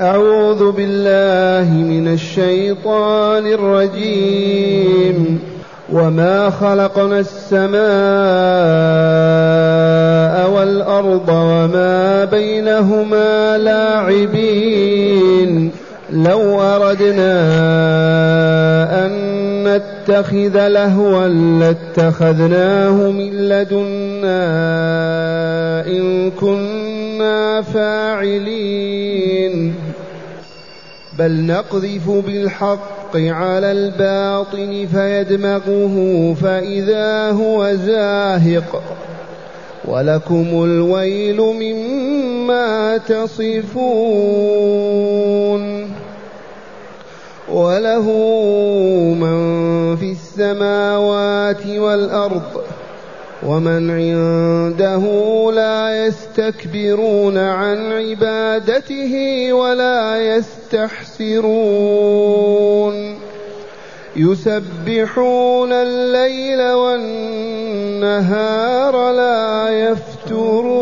أعوذ بالله من الشيطان الرجيم. وما خلقنا السماء والأرض وما بينهما لاعبين. لو أردنا أن نتخذ لهوا لاتخذناه من لدنا إن كنا فاعلين. بل نقذف بالحق على الباطن فيدمغه فإذا هو زاهق ولكم الويل مما تصفون وله من في السماوات والأرض ومن عنده لا يستكبرون عن عبادته ولا يستحسرون. يسبحون الليل والنهار لا يفترون.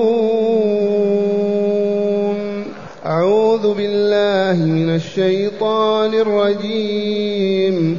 أعوذ بالله من الشيطان الرجيم.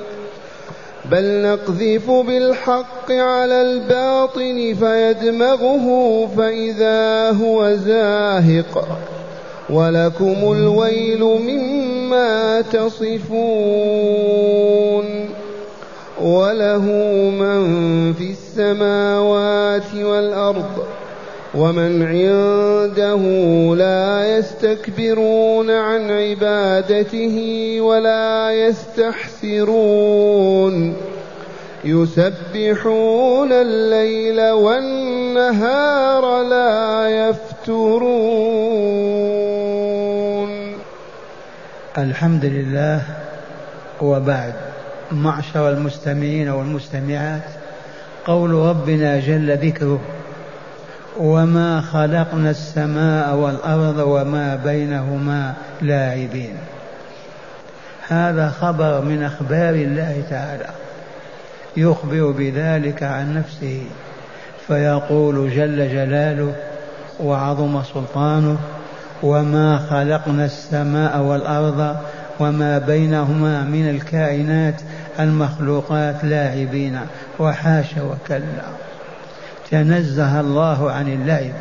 بل نقذف بالحق على الباطن فيدمغه فإذا هو زاهق. ولكم الويل مما تصفون. وله من في السماوات والأرض ومن عنده لا يستكبرون عن عبادته ولا يستحسرون. يسبحون الليل والنهار لا يفترون. الحمد لله وبعد. معشر المستمعين والمستمعات قول ربنا جل ذكره. وما خلقنا السماء والارض وما بينهما لاعبين. هذا خبر من أخبار الله تعالى. يخبر بذلك عن نفسه. فيقول جل جلاله وعظم سلطانه وما خلقنا السماء والارض وما بينهما من الكائنات المخلوقات لاعبين. وحاشا وكلا. تنزه الله عن اللعب.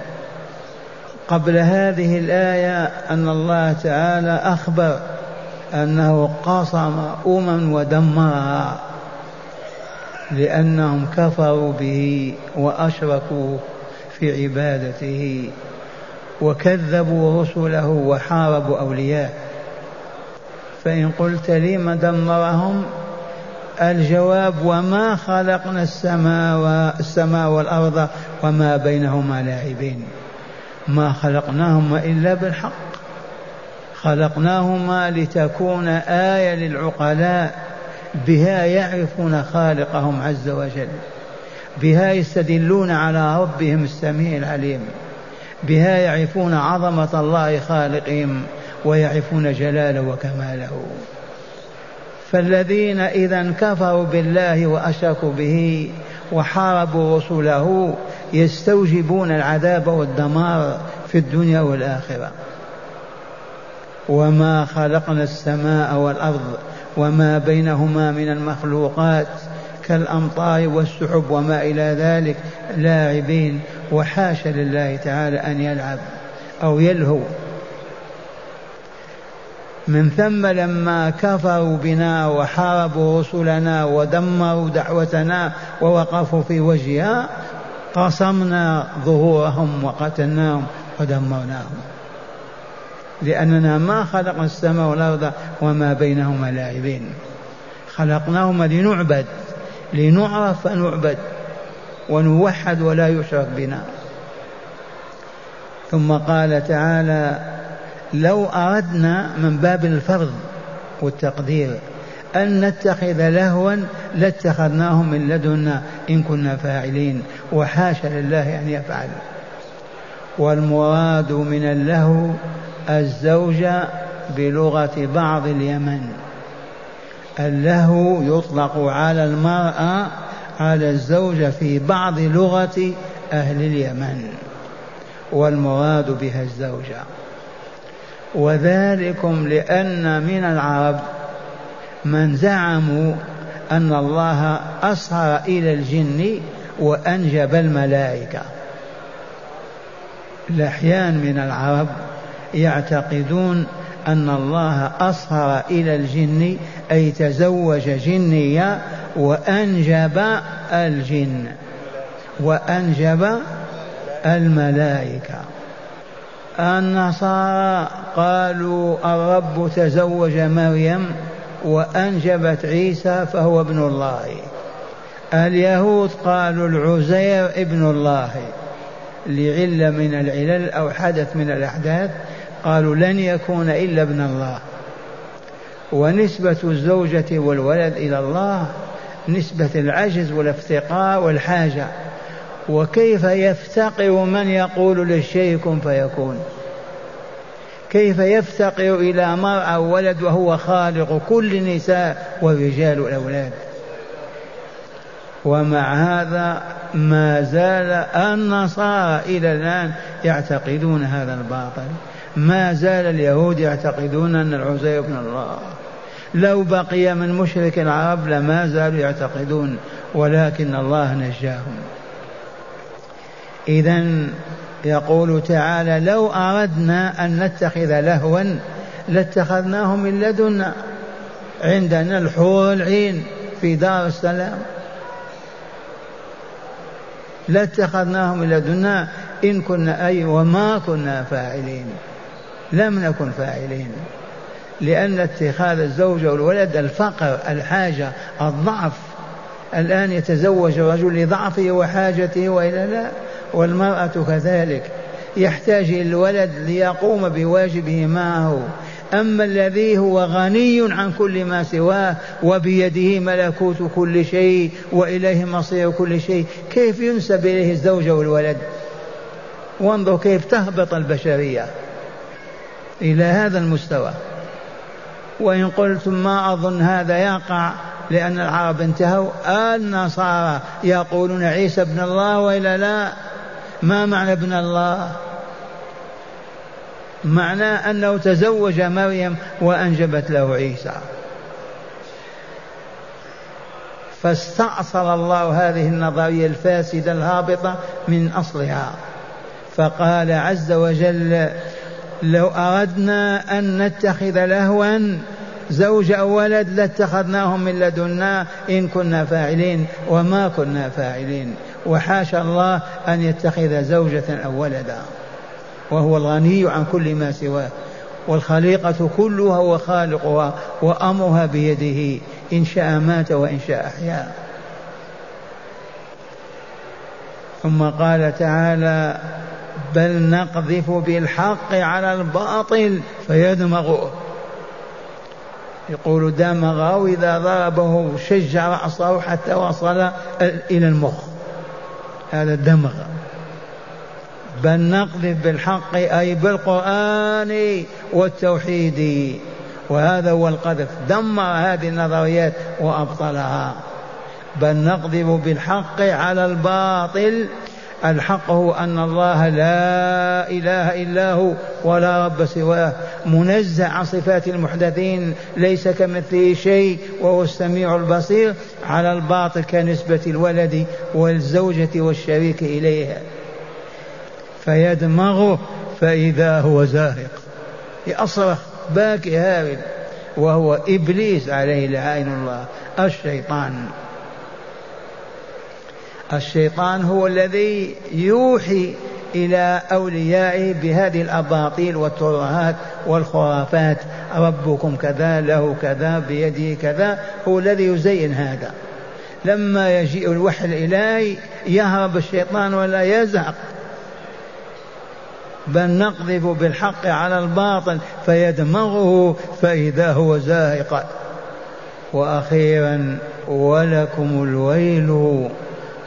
قبل هذه الآية أن الله تعالى أخبر أنه قصم امم ودمرها لأنهم كفروا به وأشركوا في عبادته وكذبوا رسله وحاربوا أولياءه. فإن قلت لم دمرهم الجواب وما خلقنا السماء السماء والأرض وما بينهما لاعبين. ما خلقناهما إلا بالحق. خلقناهما لتكون آية للعقلاء. بها يعرفون خالقهم عز وجل. بها يستدلون على ربهم السميع العليم. بها يعرفون عظمة الله خالقهم ويعرفون جلاله وكماله. فالذين إذا كفروا بالله وأشركوا به وحاربوا رسله يستوجبون العذاب والدمار في الدنيا والآخرة. وما خلقنا السماء والأرض وما بينهما من المخلوقات كالأمطار والسحب وما إلى ذلك لاعبين وحاشا لله تعالى أن يلعب أو يلهو. من ثم لما كفروا بنا وحاربوا رسلنا ودمروا دعوتنا ووقفوا في وجهها قصمنا ظهورهم وقتلناهم ودمرناهم. لأننا ما خلقنا السماء والأرض وما بينهما لاعبين. خلقناهما لنعبد لنعرف فنعبد ونوحد ولا يشرك بنا. ثم قال تعالى لو أردنا من باب الفرض والتقدير أن نتخذ لهوا لاتخذناهم من لدنا إن كنا فاعلين وحاشا لله أن يفعل. والمراد من اللهو الزوجة بلغة بعض اليمن. اللهو يطلق على المرأة على الزوجة في بعض لغة أهل اليمن. والمراد بها الزوجة. وذلكم لأن من العرب من زعموا أن الله أصهر إلى الجن وأنجب الملائكة. الأحيان من العرب يعتقدون أن الله أصهر إلى الجن أي تزوج جنيا وأنجب الجن وأنجب الملائكة. النصارى قالوا الرب تزوج مريم وأنجبت عيسى فهو ابن الله. اليهود قالوا العزير ابن الله. لعلة من العلل أو حدث من الأحداث قالوا لن يكون إلا ابن الله. ونسبة الزوجة والولد إلى الله نسبة العجز والافتقار والحاجة. وكيف يفتقر من يقول للشيء كن فيكون؟ كيف يفتقر إلى مرأة ولد وهو خالق كل النساء ورجال الأولاد ومع هذا ما زال النصارى إلى الآن يعتقدون هذا الباطل. ما زال اليهود يعتقدون أن العزير ابن الله. لو بقي من مشرك العرب لما زالوا يعتقدون ولكن الله نجاهم. إذا يقول تعالى لو أردنا أن نتخذ لهوا لاتخذناه من لدنا عندنا الحور العين في دار السلام. لاتخذناه من لدنا إن كنا أي وما كنا فاعلين. لم نكن فاعلين. لأن اتخاذ الزوجة والولد الفقر الحاجة الضعف. الآن يتزوج الرجل لضعفه وحاجته وإلا لا. والمرأة كذلك. يحتاج الولد ليقوم بواجبه معه أما الذي هو غني عن كل ما سواه وبيده ملكوت كل شيء وإليه مصير كل شيء كيف ينسب إليه الزوجة والولد؟ وانظر كيف تهبط البشرية إلى هذا المستوى. وإن قلتم ما أظن هذا يقع لأن العرب انتهوا. النصارى يقولون عيسى ابن الله وإلا لا. ما معنى ابن الله؟ معناه أنه تزوج مريم وأنجبت له عيسى. فاستأصل الله هذه النظرية الفاسدة الهابطة من أصلها. فقال عز وجل لو أردنا أن نتخذ لهوا زوج أو ولد لاتخذناهم من لدنا إن كنا فاعلين وما كنا فاعلين وحاشا الله أن يتخذ زوجة أو ولدا. وهو الغني عن كل ما سواه. والخليقة كلها هو خالقها وأمرها بيده. إن شاء مات وإن شاء أحيا. ثم قال تعالى بل نقذف بالحق على الباطل فيدمغه يقول دمغه وإذا ضربه شج رأسه حتى وصل إلى المخ. هذا الدمغ. بل نقذف بالحق أي بالقرآن والتوحيد. وهذا هو القذف. دمر هذه النظريات وأبطلها. بل نقذف بالحق على الباطل الحق هو أن الله لا إله إلا هو ولا رب سواه. منزه عن صفات المحدثين ليس كمثله شيء وهو السميع البصير على الباطل كنسبة الولد والزوجة والشريك إليها. فيدمغه فإذا هو زاهق. يصرخ باكي هارب. وهو إبليس عليه لعين الله الشيطان. الشيطان هو الذي يوحي إلى أوليائه بهذه الأباطيل والترهات والخرافات. ربكم كذا له كذا بيده كذا هو الذي يزين هذا. لما يجيء الوحي الإلهي يهرب الشيطان ولا يزهق. بل نقذف بالحق على الباطل فيدمغه فإذا هو زاهق. وأخيرا ولكم الويل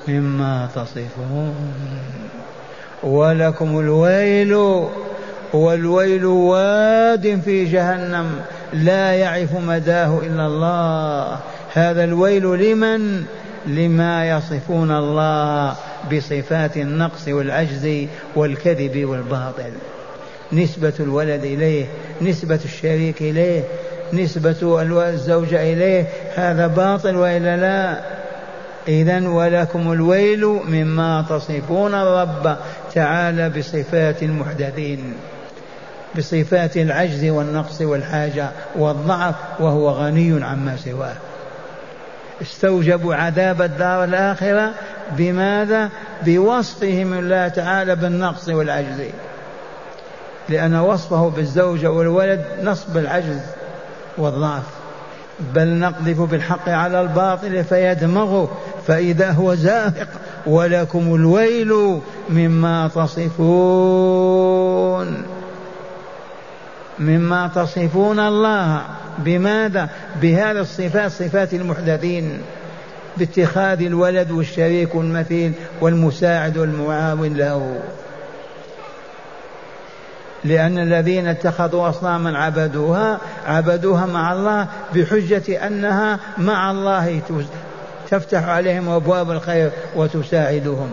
مما تصفون. ولكم الويل والويل واد في جهنم لا يعرف مداه إلا الله. هذا الويل لمن؟ لما يصفون الله بصفات النقص والعجز والكذب والباطل. نسبة الولد إليه نسبة الشريك إليه نسبة الزوجة إليه هذا باطل وإلا لا؟ إذا ولكم الويل مما تصفون الرب تعالى بصفات المحدثين بصفات العجز والنقص والحاجة والضعف وهو غني عما سواه. استوجبوا عذاب الدار الآخرة بماذا؟ بوصفهم الله تعالى بالنقص والعجز. لأن وصفه بالزوجة والولد نصب العجز والضعف. بل نقذف بالحق على الباطل فيدمغه فإذا هو زاهق ولكم الويل مما تصفون. مما تصفون الله. بماذا؟ بهذه الصفات صفات المحدثين. باتخاذ الولد والشريك والمثيل والمساعد والمعاون له. لأن الذين اتخذوا أصناما عبدوها عبدوها مع الله بحجة أنها مع الله تفتح عليهم أبواب الخير وتساعدهم.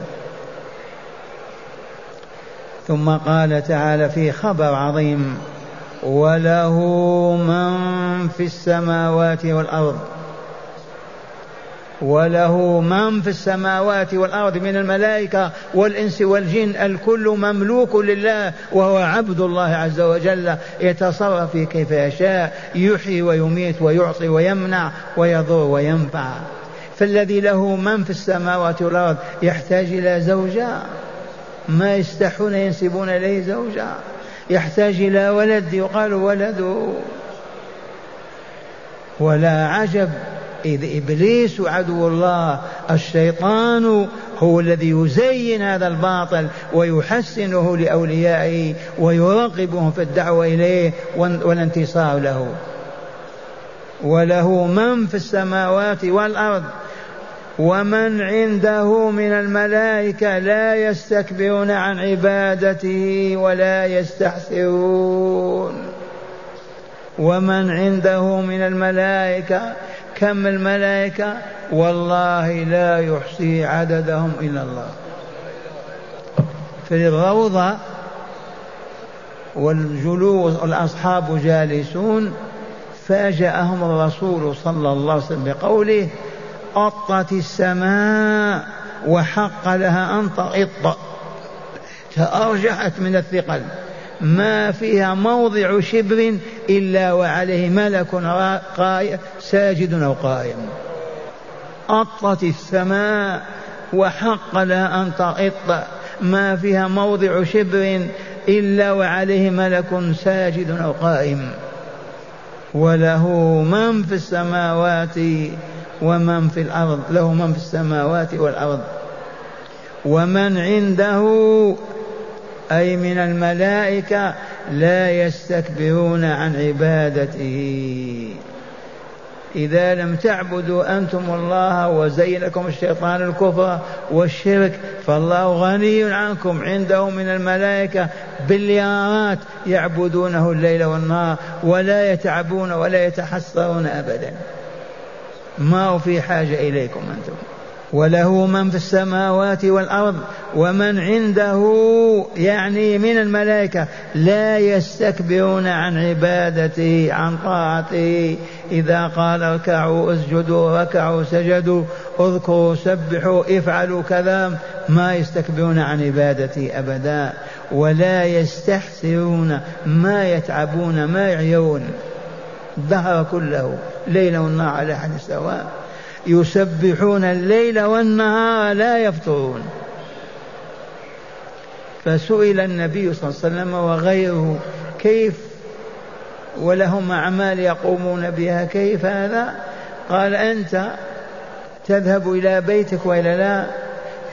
ثم قال تعالى في خبر عظيم وله من في السماوات والأرض. وله من في السماوات والأرض من الملائكة والإنس والجن الكل مملوك لله وهو عبد الله عز وجل يتصرف كيف يشاء يحيي ويميت ويعطي ويمنع ويضر وينفع. فالذي له من في السماوات والأرض يحتاج إلى زوجة. ما يستحون ينسبون إليه زوجة. يحتاج إلى ولد يقال ولده ولا عجب إذ إبليس عدو الله الشيطان هو الذي يزين هذا الباطل ويحسنه لأوليائه ويرغبهم في الدعوة إليه والانتصار له. وله من في السماوات والأرض. ومن عنده من الملائكة لا يستكبرون عن عبادته ولا يستحسرون. ومن عنده من الملائكة كم الملائكة؟ والله لا يحصي عددهم إلا الله. في الروضة والجلوس الأصحاب جالسون فاجأهم الرسول صلى الله عليه وسلم بقوله أطت السماء وحق لها أن تغط. تأرجحت من الثقل. ما فيها موضع شبر إلا وعليه ملك ساجد أو قائم. أطت السماء وحق لها أن تغط. ما فيها موضع شبر إلا وعليه ملك ساجد أو قائم. وله من في السماوات ومن في الأرض له من في السماوات والأرض. ومن عنده أي من الملائكة لا يستكبرون عن عبادته. إذا لم تعبدوا أنتم الله وزينكم الشيطان الكفر والشرك فالله غني عنكم. عنده من الملائكة بليارات يعبدونه الليل والنهار ولا يتعبون ولا يتحسرون أبدا. ما هو في حاجة إليكم أنتم؟ وله من في السماوات والأرض ومن عنده يعني من الملائكة لا يستكبرون عن عبادته عن طاعته إذا قال اركعوا اسجدوا ركعوا سجدوا اذكروا سبحوا افعلوا كذا ما يستكبرون عن عبادته أبدا. ولا يستحسرون ما يتعبون ما يعيون الدهر كله ليلا ونهار على حد سواء يسبحون الليل والنهار لا يفترون فسئل النبي صلى الله عليه وسلم وغيره كيف ولهم أعمال يقومون بها؟ كيف هذا؟ قال أنت تذهب إلى بيتك وإلا لا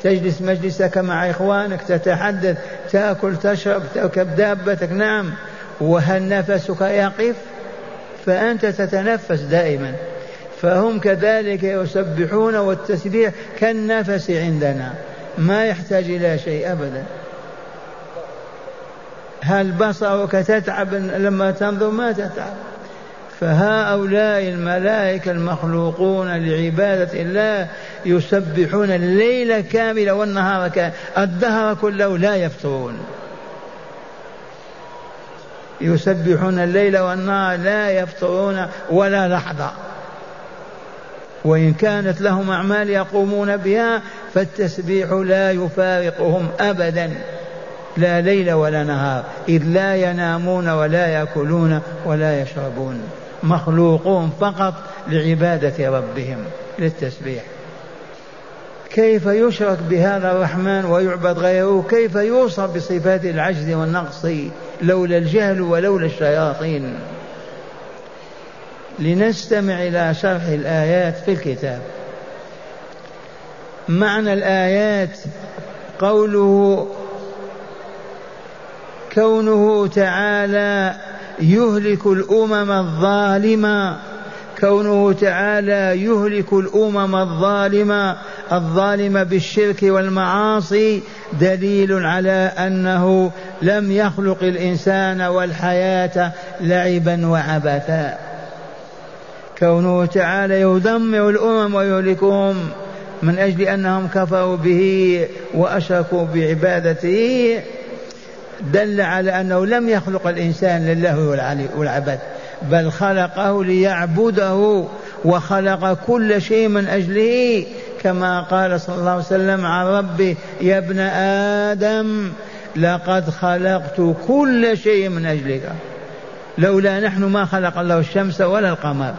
تجلس مجلسك مع إخوانك تتحدث تأكل تشرب تركب دابتك. نعم. وهل نفسك يقف؟ فأنت تتنفس دائما. فهم كذلك يسبحون والتسبيح كالنفس عندنا. ما يحتاج إلى شيء أبدا. هل بصرك تتعب؟ لما تنظر ما تتعب. فهؤلاء الملائكة المخلوقون لعبادة الله يسبحون الليل كاملا والنهار كاملا الدهر كله لا يفترون. يسبحون الليل والنهار لا يفترون ولا لحظة. وإن كانت لهم أعمال يقومون بها فالتسبيح لا يفارقهم أبدا. لا ليل ولا نهار إذ لا ينامون ولا يأكلون ولا يشربون. مخلوقون فقط لعبادة ربهم للتسبيح. كيف يشرك بهذا الرحمن ويعبد غيره؟ كيف يوصف بصفات العجز والنقص؟ لولا الجهل ولولا الشياطين. لنستمع إلى شرح الآيات في الكتاب. معنى الآيات قوله كونه تعالى يهلك الأمم الظالمة. كونه تعالى يهلك الأمم الظالمة الظالمه بالشرك والمعاصي دليل على أنه لم يخلق الإنسان والحياة لعبا وعبثا. كونه تعالى يدمر الأمم ويهلكهم من أجل أنهم كفروا به وأشركوا بعبادته دل على أنه لم يخلق الإنسان لله والعبد بل خلقه ليعبده وخلق كل شيء من أجله كما قال صلى الله عليه وسلم عن ربه يا ابن آدم لقد خلقت كل شيء من أجلك. لولا نحن ما خلق الله الشمس ولا القمر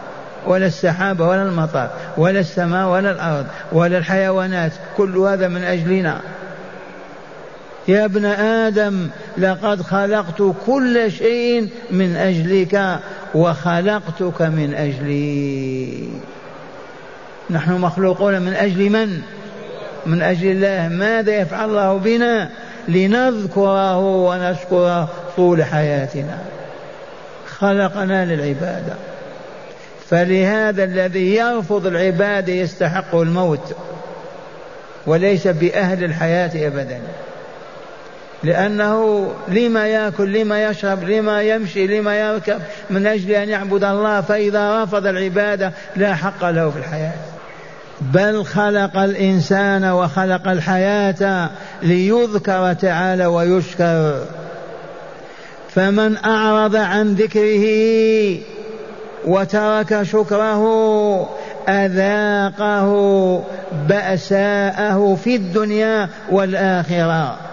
ولا السحاب ولا المطر ولا السماء ولا الأرض ولا الحيوانات كل هذا من أجلنا. يا ابن آدم لقد خلقت كل شيء من أجلك. وخلقتك من أجلي. نحن مخلوقون من أجل من؟ من أجل الله. ماذا يفعل الله بنا؟ لنذكره ونشكره طول حياتنا. خلقنا للعبادة. فلهذا الذي يرفض العبادة يستحق الموت. وليس بأهل الحياة أبدا. لأنه لما يأكل لما يشرب لما يمشي لما يركب من أجل أن يعبد الله فإذا رفض العبادة لا حق له في الحياة. بل خلق الإنسان وخلق الحياة ليذكر تعالى ويشكر. فمن أعرض عن ذكره وترك شكره أذاقه بأساءه في الدنيا والآخرة.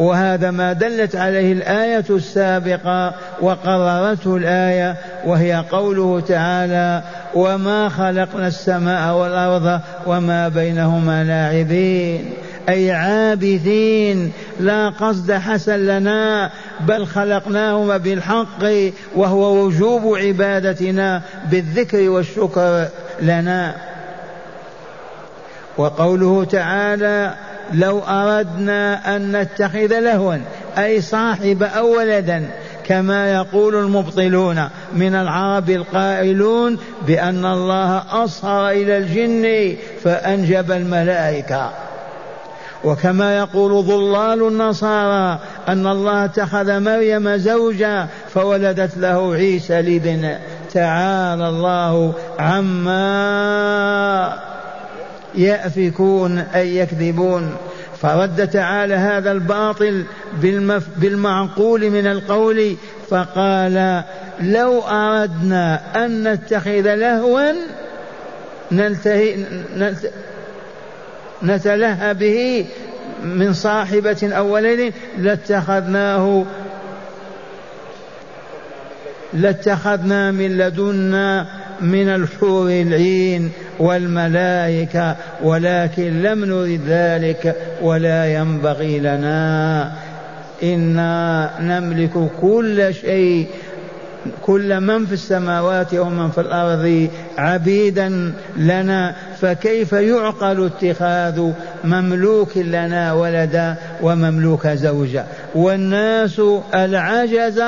وهذا ما دلت عليه الآية السابقة وقررته الآية وهي قوله تعالى وما خلقنا السماء والأرض وما بينهما لاعبين أي عابثين لا قصد حسن لنا بل خلقناهما بالحق وهو وجوب عبادتنا بالذكر والشكر لنا. وقوله تعالى لو أردنا أن نتخذ لهوا أي صاحب أو ولدا كما يقول المبطلون من العرب القائلون بأن الله أصهر إلى الجن فأنجب الملائكة. وكما يقول ضلال النصارى أن الله اتخذ مريم زوجا فولدت له عيسى الابن تعالى الله عما يأفكون أي يكذبون. فرد تعالى هذا الباطل بالمف بالمعقول من القول فقال لو أردنا أن نتخذ لهوا نلتهي نتلهى به من صاحبة أو ولد لاتخذناه لاتخذنا من لدنا من الحور العين. والملائكة ولكن لم نرد ذلك ولا ينبغي لنا. إنا نملك كل شيء كل من في السماوات ومن في الأرض عبيدا لنا. فكيف يعقل اتخاذ مملوك لنا ولدا ومملوك زوجا والناس العجز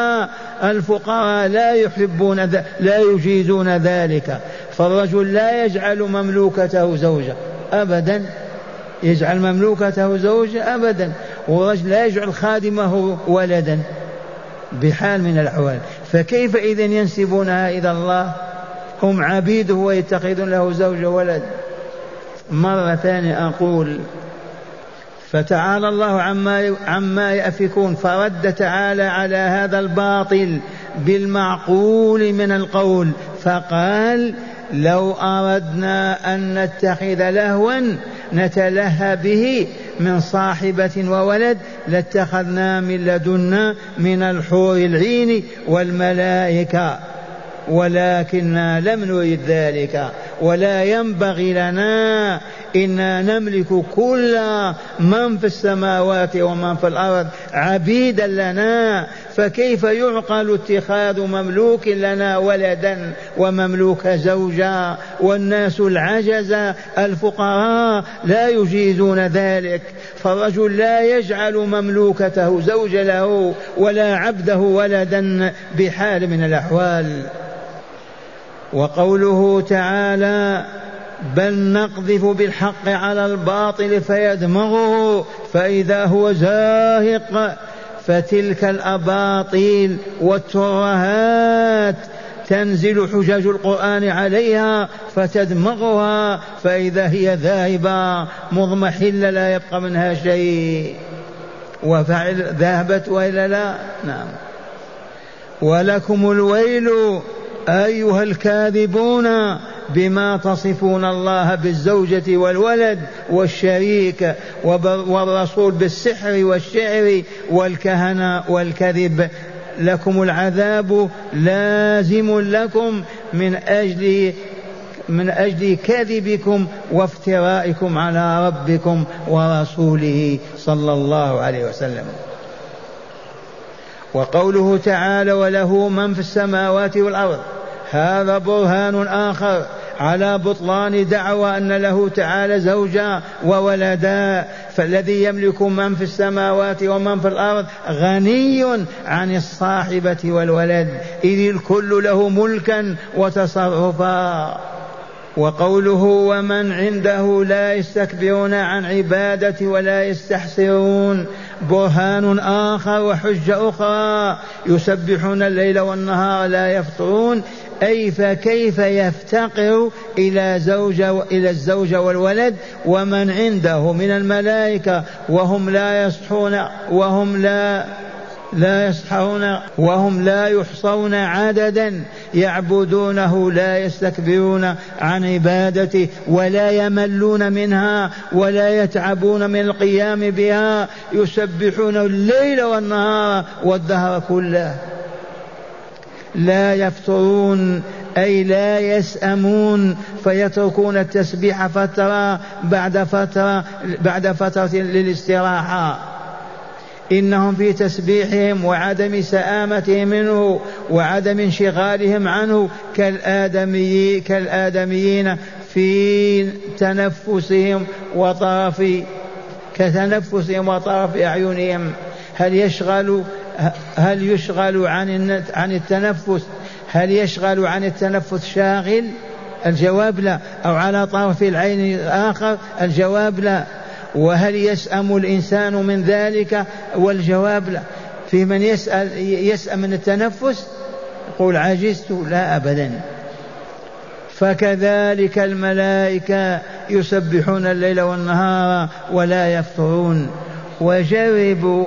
الفقراء لا يحبون لا يجيزون ذلك. فالرجل لا يجعل مملوكته زوجة أبدا. يجعل مملوكته زوجة أبدا. والرجل لا يجعل خادمه ولدا. بحال من الأحوال. فكيف إذا ينسبونها إلى الله؟ هم عبيده ويتخذون له زوج ولد. مرة ثانية أقول فتعالى الله عما عما يأفكون. فرد تعالى على هذا الباطل بالمعقول من القول. فقال لو أردنا أن نتخذ لهوا نتلهى به من صاحبة وولد لاتخذنا من لدنا من الحور العين والملائكة ولكننا لم نريد ذلك. ولا ينبغي لنا إنا نملك كل من في السماوات ومن في الأرض عبيدا لنا. فكيف يعقل اتخاذ مملوك لنا ولدا ومملوك زوجا والناس العجزة الفقراء لا يجيزون ذلك. فالرجل لا يجعل مملوكته زوج له ولا عبده ولدا بحال من الأحوال. وقوله تعالى بل نقذف بالحق على الباطل فيدمغه فإذا هو زاهق فتلك الأباطيل والترهات تنزل حجج القرآن عليها فتدمغها فإذا هي ذاهبة مضمحلة لا يبقى منها شيء. وفعل ذهبت وإلا لا؟ نعم. ولكم الويل أيها الكاذبون بما تصفون الله بالزوجة والولد والشريك والرسول بالسحر والشعر والكهنة والكذب لكم العذاب لازم لكم من أجل من أجل كذبكم وافترائكم على ربكم ورسوله صلى الله عليه وسلم. وقوله تعالى وله من في السماوات والأرض هذا برهان آخر على بطلان دعوى أن له تعالى زوجا وولدا. فالذي يملك من في السماوات ومن في الأرض غني عن الصاحبة والولد إذ الكل له ملكا وتصرفا. وقوله ومن عنده لا يستكبرون عن عبادة ولا يستحسرون برهان آخر وحجة أخرى. يسبحون الليل والنهار لا يفطرون. أي فكيف يفتقر إلى زوجة إلى الزوجة والولد ومن عنده من الملائكة وهم لا يصحون وهم لا لا يصحون وهم لا يحصون عددا يعبدونه لا يستكبرون عن عبادته ولا يملون منها ولا يتعبون من القيام بها يسبحون الليل والنهار والدهر كله. لا يفترون أي لا يسأمون فيتركون التسبيح فترة بعد فترة بعد فترة للاستراحة. إنهم في تسبيحهم وعدم سآمتهم منه وعدم انشغالهم عنه كالآدمي كالآدميين في تنفسهم وطرف كتنفسهم وطرف أعينهم. هل يشغل هل يشغل عن عن التنفس؟ هل يشغل عن التنفس شاغل؟ الجواب لا. أو على طرف العين الآخر؟ الجواب لا. وهل يسأم الإنسان من ذلك؟ والجواب لا. في من يسأل يسأم من التنفس؟ يقول عجزت؟ لا أبدا. فكذلك الملائكة يسبحون الليل والنهار ولا يفطرون. وجربوا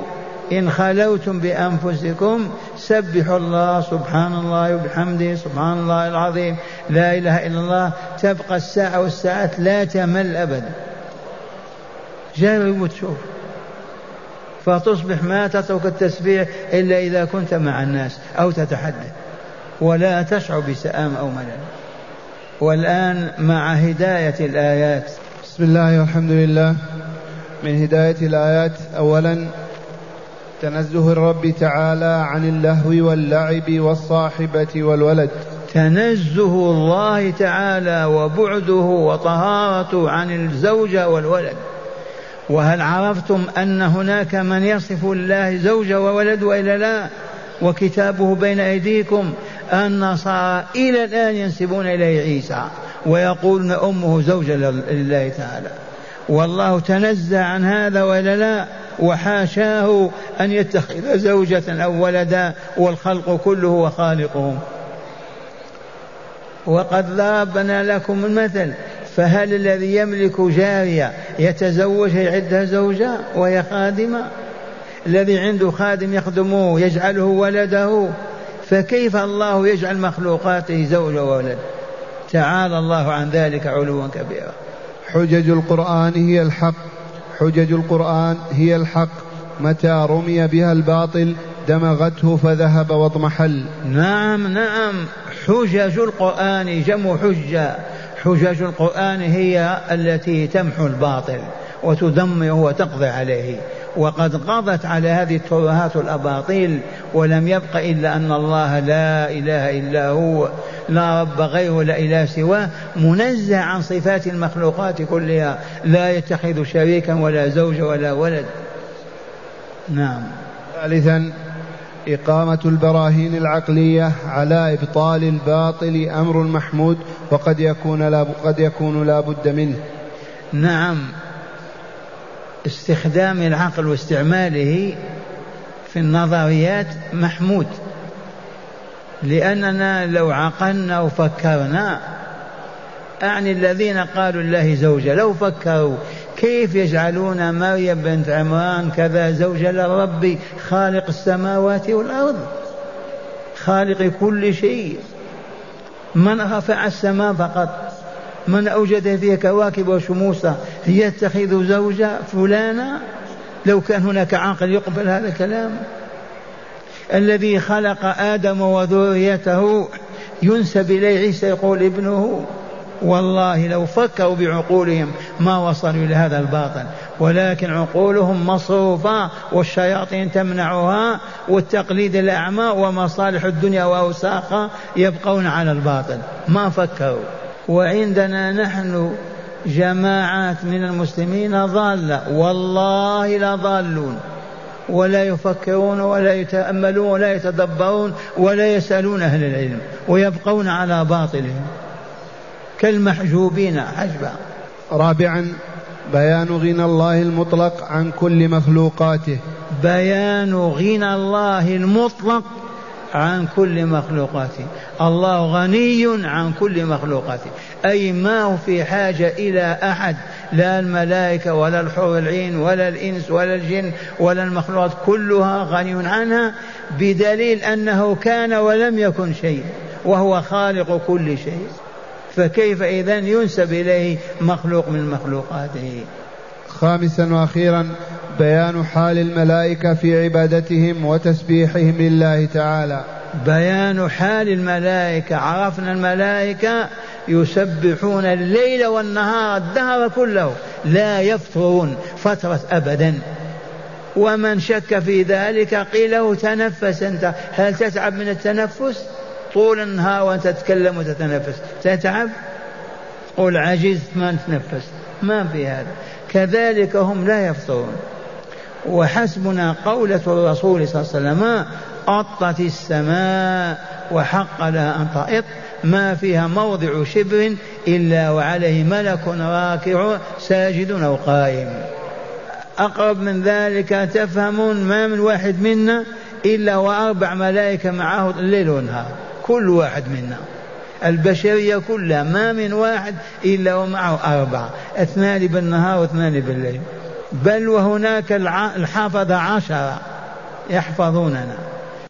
إن خلوتم بأنفسكم سبحوا الله سبحان الله وبحمده سبحان الله العظيم. لا إله إلا الله. تبقى الساعة والساعات لا تمل أبدا. جرب وتشوف فتصبح ما تترك التسبيح إلا إذا كنت مع الناس أو تتحدث. ولا تشعر بسآم أو ملل. والآن مع هداية الآيات. بسم الله والحمد لله. من هداية الآيات أولا تنزه الرب تعالى عن اللهو واللعب والصاحبة والولد. تنزه الله تعالى وبعده وطهارته عن الزوجة والولد. وهل عرفتم أن هناك من يصف الله زوجة وولد وإلا لا؟ وكتابه بين أيديكم النصارى إلى الآن ينسبون إليه عيسى ويقولون أمه زوجة لله تعالى. والله تنزه عن هذا ولا لا؟ وحاشاه أن يتخذ زوجة أو ولدا والخلق كله وخالقهم. وقد ضربنا لكم المثل فهل الذي يملك جارية يتزوج عندها زوجة وهي خادمة؟ الذي عنده خادم يخدمه يجعله ولده فكيف الله يجعل مخلوقاته زوج وولد؟ تعالى الله عن ذلك علوا كبيرا. حجج القرآن هي الحق. حجج القرآن هي الحق. متى رمي بها الباطل دمغته فذهب واضمحل. نعم نعم. حجج القرآن جمع حجة. حجج القرآن هي التي تمحو الباطل وتدمره وتقضي عليه. وقد قضت على هذه الترهات الأباطيل ولم يبق إلا أن الله لا إله إلا هو لا رب غيره ولا إله سواه منزه عن صفات المخلوقات كلها لا يتخذ شريكا ولا زوجا ولا ولد. نعم. ثالثا إقامة البراهين العقلية على إبطال الباطل أمر محمود وقد يكون لا قد يكون لا بد منه. نعم استخدام العقل واستعماله في النظريات محمود لأننا لو عقلنا وفكرنا أعني الذين قالوا الله زوجة لو فكروا كيف يجعلون مريم بنت عمران كذا زوجة لرب خالق السماوات والأرض؟ خالق كل شيء. من رفع السماء فقط. من أوجد فيها كواكب وشموسا يتخذ زوجة فلانا لو كان هناك عاقل يقبل هذا الكلام. الذي خلق آدم وذريته ينسب إليه عيسى يقول ابنه. والله لو فكروا بعقولهم ما وصلوا إلى هذا الباطل. ولكن عقولهم مصروفة والشياطين تمنعها والتقليد الأعمى ومصالح الدنيا وأوساخها يبقون على الباطل. ما فكروا. وعندنا نحن جماعات من المسلمين ضالة. والله لضالون ولا يفكرون ولا يتأملون ولا يتدبرون ولا يسألون أهل العلم. ويبقون على باطلهم. كالمحجوبين حجبا. رابعا بيان غنى الله المطلق عن كل مخلوقاته. بيان غنى الله المطلق عن كل مخلوقاته. الله غني عن كل مخلوقاته. أي ما هو في حاجة إلى أحد لا الملائكة ولا الحور العين ولا الإنس ولا الجن ولا المخلوقات كلها غني عنها بدليل أنه كان ولم يكن شيء وهو خالق كل شيء. فكيف إذا ينسب إليه مخلوق من مخلوقاته؟ خامسا وأخيرا بيان حال الملائكة في عبادتهم وتسبيحهم لله تعالى. بيان حال الملائكة عرفنا الملائكة يسبحون الليل والنهار الدهر كله لا يفترون فترة ابدا. ومن شك في ذلك قيل له تنفس أنت. هل تتعب من التنفس؟ طول النهار وأنت تتكلم وتتنفس. تتعب؟ قل عجزت ما نتنفس ما في هذا. كذلك هم لا يفطرون. وحسبنا قولة الرسول صلى الله عليه وسلم أطت السماء وحق لها أن تأط ما فيها موضع شبر إلا وعليه ملك راكع ساجد أو قائم. أقرب من ذلك تفهمون ما من واحد منا إلا وأربع ملائكة معه الليل والنهار كل واحد منا. البشرية كلها ما من واحد إلا ومعه أربعة اثنان بالنهار واثنان بالليل. بل وهناك الحافظة عشرة يحفظوننا.